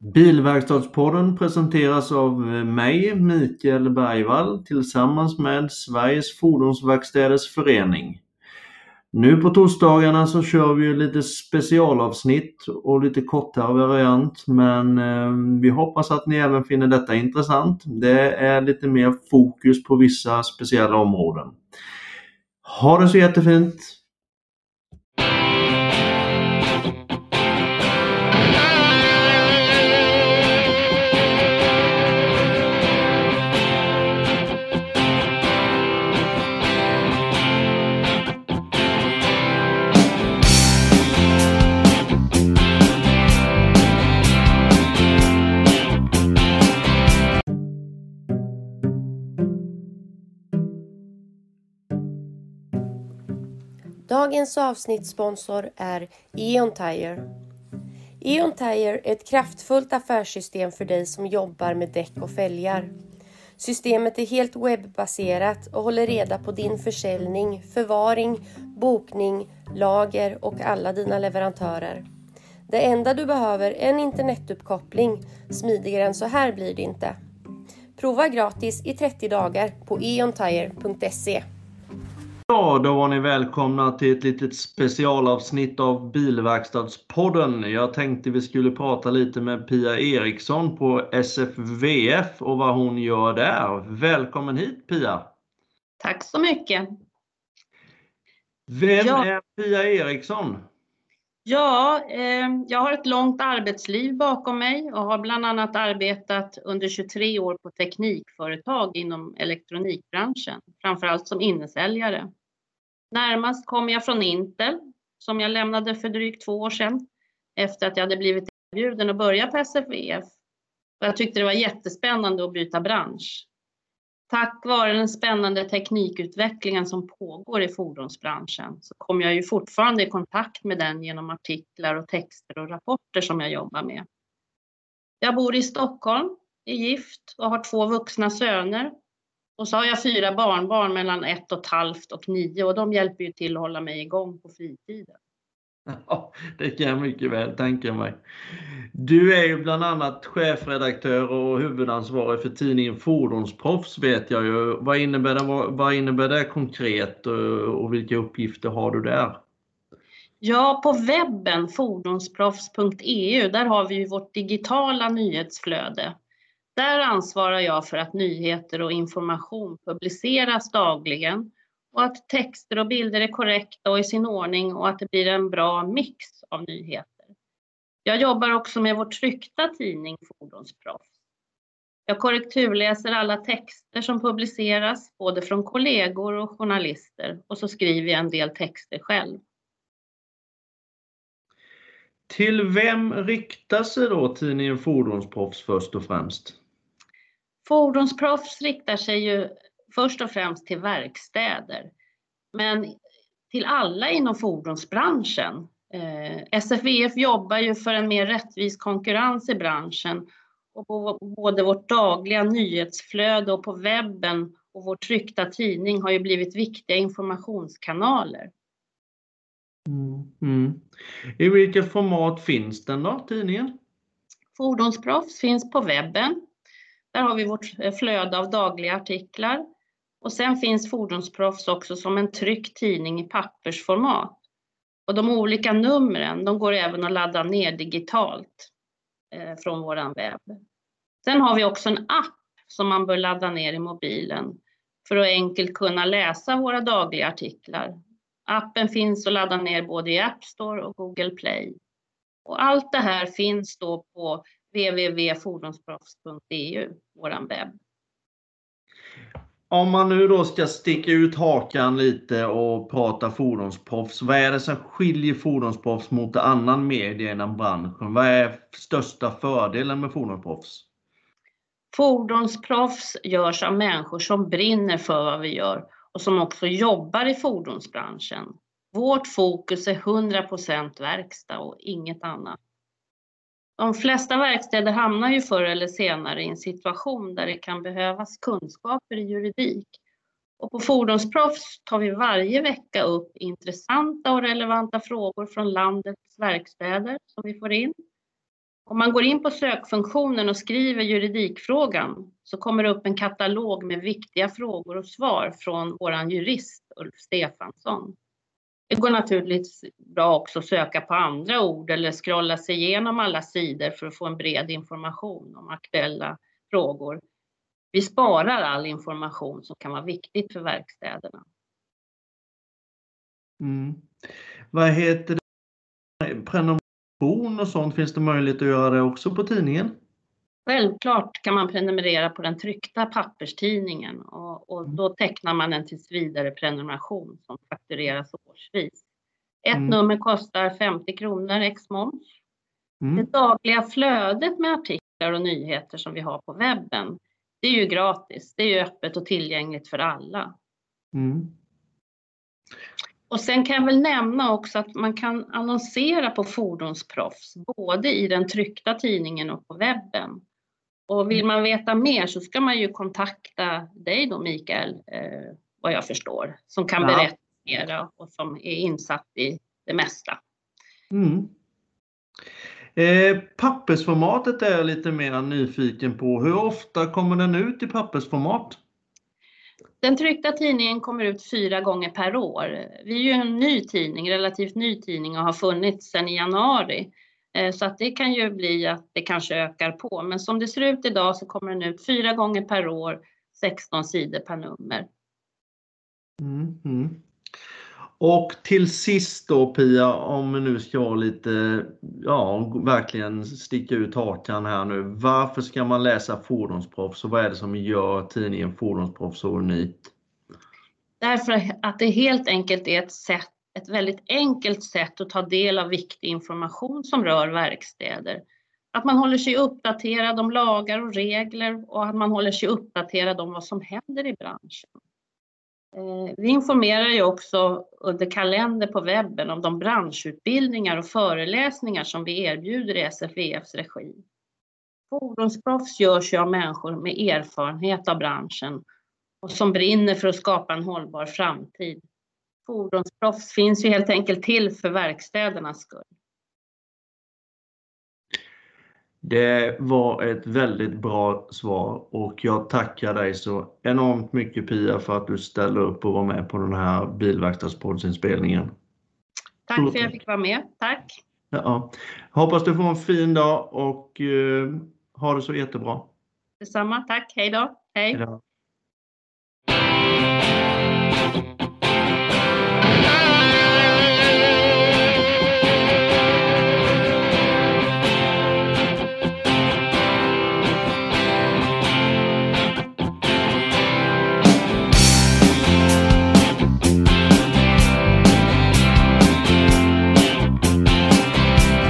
Bilverkstadspodden presenteras av eh, mig, Mikael Bergvall, tillsammans med Sveriges Fordonsverkstäders Förening. Nu på torsdagarna så kör vi lite specialavsnitt och lite kortare variant men eh, vi hoppas att ni även finner detta intressant. Det är lite mer fokus på vissa speciella områden. Ha det så jättefint! Dagens avsnittssponsor är Eon Tire. Eon Tire är ett kraftfullt affärssystem för dig som jobbar med däck och fälgar. Systemet är helt webbaserat och håller reda på din försäljning, förvaring, bokning, lager och alla dina leverantörer. Det enda du behöver är en internetuppkoppling. Smidigare än så här blir det inte. Prova gratis i 30 dagar på eontire.se. Ja, då var ni välkomna till ett litet specialavsnitt av Bilverkstadspodden. Jag tänkte vi skulle prata lite med Pia Eriksson på SFVF och vad hon gör där. Välkommen hit Pia! Tack så mycket! Vem ja. är Pia Eriksson? Ja, eh, jag har ett långt arbetsliv bakom mig och har bland annat arbetat under 23 år på teknikföretag inom elektronikbranschen, framförallt som innesäljare. Närmast kom jag från Intel som jag lämnade för drygt två år sedan efter att jag hade blivit erbjuden att börja på SFVF. jag tyckte det var jättespännande att byta bransch. Tack vare den spännande teknikutvecklingen som pågår i fordonsbranschen så kommer jag ju fortfarande i kontakt med den genom artiklar och texter och rapporter som jag jobbar med. Jag bor i Stockholm, är gift och har två vuxna söner. Och så har jag fyra barnbarn mellan ett och ett halvt och nio och de hjälper ju till att hålla mig igång på fritiden. Ja, det kan jag mycket väl tänka mig. Du är ju bland annat chefredaktör och huvudansvarig för tidningen Fordonsproffs vet jag ju. Vad innebär det, vad innebär det konkret eh, och vilka uppgifter har du där? Ja, på webben fordonsproffs.eu, där har vi ju vårt digitala nyhetsflöde. Där ansvarar jag för att nyheter och information publiceras dagligen och att texter och bilder är korrekta och i sin ordning och att det blir en bra mix av nyheter. Jag jobbar också med vår tryckta tidning Fordonsproffs. Jag korrekturläser alla texter som publiceras, både från kollegor och journalister och så skriver jag en del texter själv. Till vem riktar sig då tidningen Fordonsproffs först och främst? Fordonsproffs riktar sig ju först och främst till verkstäder, men till alla inom fordonsbranschen. Eh, SFVF jobbar ju för en mer rättvis konkurrens i branschen och på både vårt dagliga nyhetsflöde och på webben och vår tryckta tidning har ju blivit viktiga informationskanaler. Mm, mm. I vilket format finns den då, tidningen? Fordonsproffs finns på webben. Där har vi vårt flöde av dagliga artiklar. Och sen finns Fordonsproffs också som en tryckt tidning i pappersformat. Och de olika numren, de går även att ladda ner digitalt eh, från våran webb. Sen har vi också en app som man bör ladda ner i mobilen för att enkelt kunna läsa våra dagliga artiklar. Appen finns att ladda ner både i App Store och Google Play. Och allt det här finns då på www.fordonsproffs.eu, vår webb. Om man nu då ska sticka ut hakan lite och prata fordonsproffs, vad är det som skiljer fordonsproffs mot annan media inom branschen? Vad är största fördelen med fordonsproffs? Fordonsproffs görs av människor som brinner för vad vi gör och som också jobbar i fordonsbranschen. Vårt fokus är 100% verkstad och inget annat. De flesta verkstäder hamnar ju förr eller senare i en situation där det kan behövas kunskaper i juridik. Och på Fordonsproffs tar vi varje vecka upp intressanta och relevanta frågor från landets verkstäder som vi får in. Om man går in på sökfunktionen och skriver juridikfrågan så kommer det upp en katalog med viktiga frågor och svar från vår jurist Ulf Stefansson. Det går naturligtvis bra också att söka på andra ord eller scrolla sig igenom alla sidor för att få en bred information om aktuella frågor. Vi sparar all information som kan vara viktigt för verkstäderna. Mm. Vad heter det? Prenumeration och sånt, finns det möjlighet att göra det också på tidningen? Självklart kan man prenumerera på den tryckta papperstidningen och, och mm. då tecknar man en tills vidare prenumeration som faktureras årsvis. Ett mm. nummer kostar 50 kronor ex moms. Mm. Det dagliga flödet med artiklar och nyheter som vi har på webben, det är ju gratis. Det är ju öppet och tillgängligt för alla. Mm. Och sen kan jag väl nämna också att man kan annonsera på Fordonsproffs, både i den tryckta tidningen och på webben. Och vill man veta mer så ska man ju kontakta dig då Mikael, eh, vad jag förstår, som kan ja. berätta mer och som är insatt i det mesta. Mm. Eh, pappersformatet är jag lite mer nyfiken på. Hur ofta kommer den ut i pappersformat? Den tryckta tidningen kommer ut fyra gånger per år. Vi är ju en ny tidning, relativt ny tidning och har funnits sedan i januari. Eh, så att det kan ju bli att det kanske ökar på. Men som det ser ut idag så kommer den ut fyra gånger per år, 16 sidor per nummer. Mm, mm. Och till sist då Pia, om vi nu ska lite, ja verkligen sticka ut hakan här nu. Varför ska man läsa Fordonsproffs och vad är det som gör tidningen Fordonsproffs så unikt? Därför att det helt enkelt är ett sätt ett väldigt enkelt sätt att ta del av viktig information som rör verkstäder. Att man håller sig uppdaterad om lagar och regler och att man håller sig uppdaterad om vad som händer i branschen. Eh, vi informerar ju också under kalender på webben om de branschutbildningar och föreläsningar som vi erbjuder i SFVFs regi. Fordonsproffs görs ju av människor med erfarenhet av branschen och som brinner för att skapa en hållbar framtid fordonsproffs finns ju helt enkelt till för verkstädernas skull. Det var ett väldigt bra svar och jag tackar dig så enormt mycket Pia för att du ställer upp och var med på den här bilverkstadspoddsinspelningen. Tack för att jag fick vara med. Tack! Ja. Hoppas du får en fin dag och uh, ha det så jättebra. Detsamma. Tack. Hej då. Hej. Hejdå.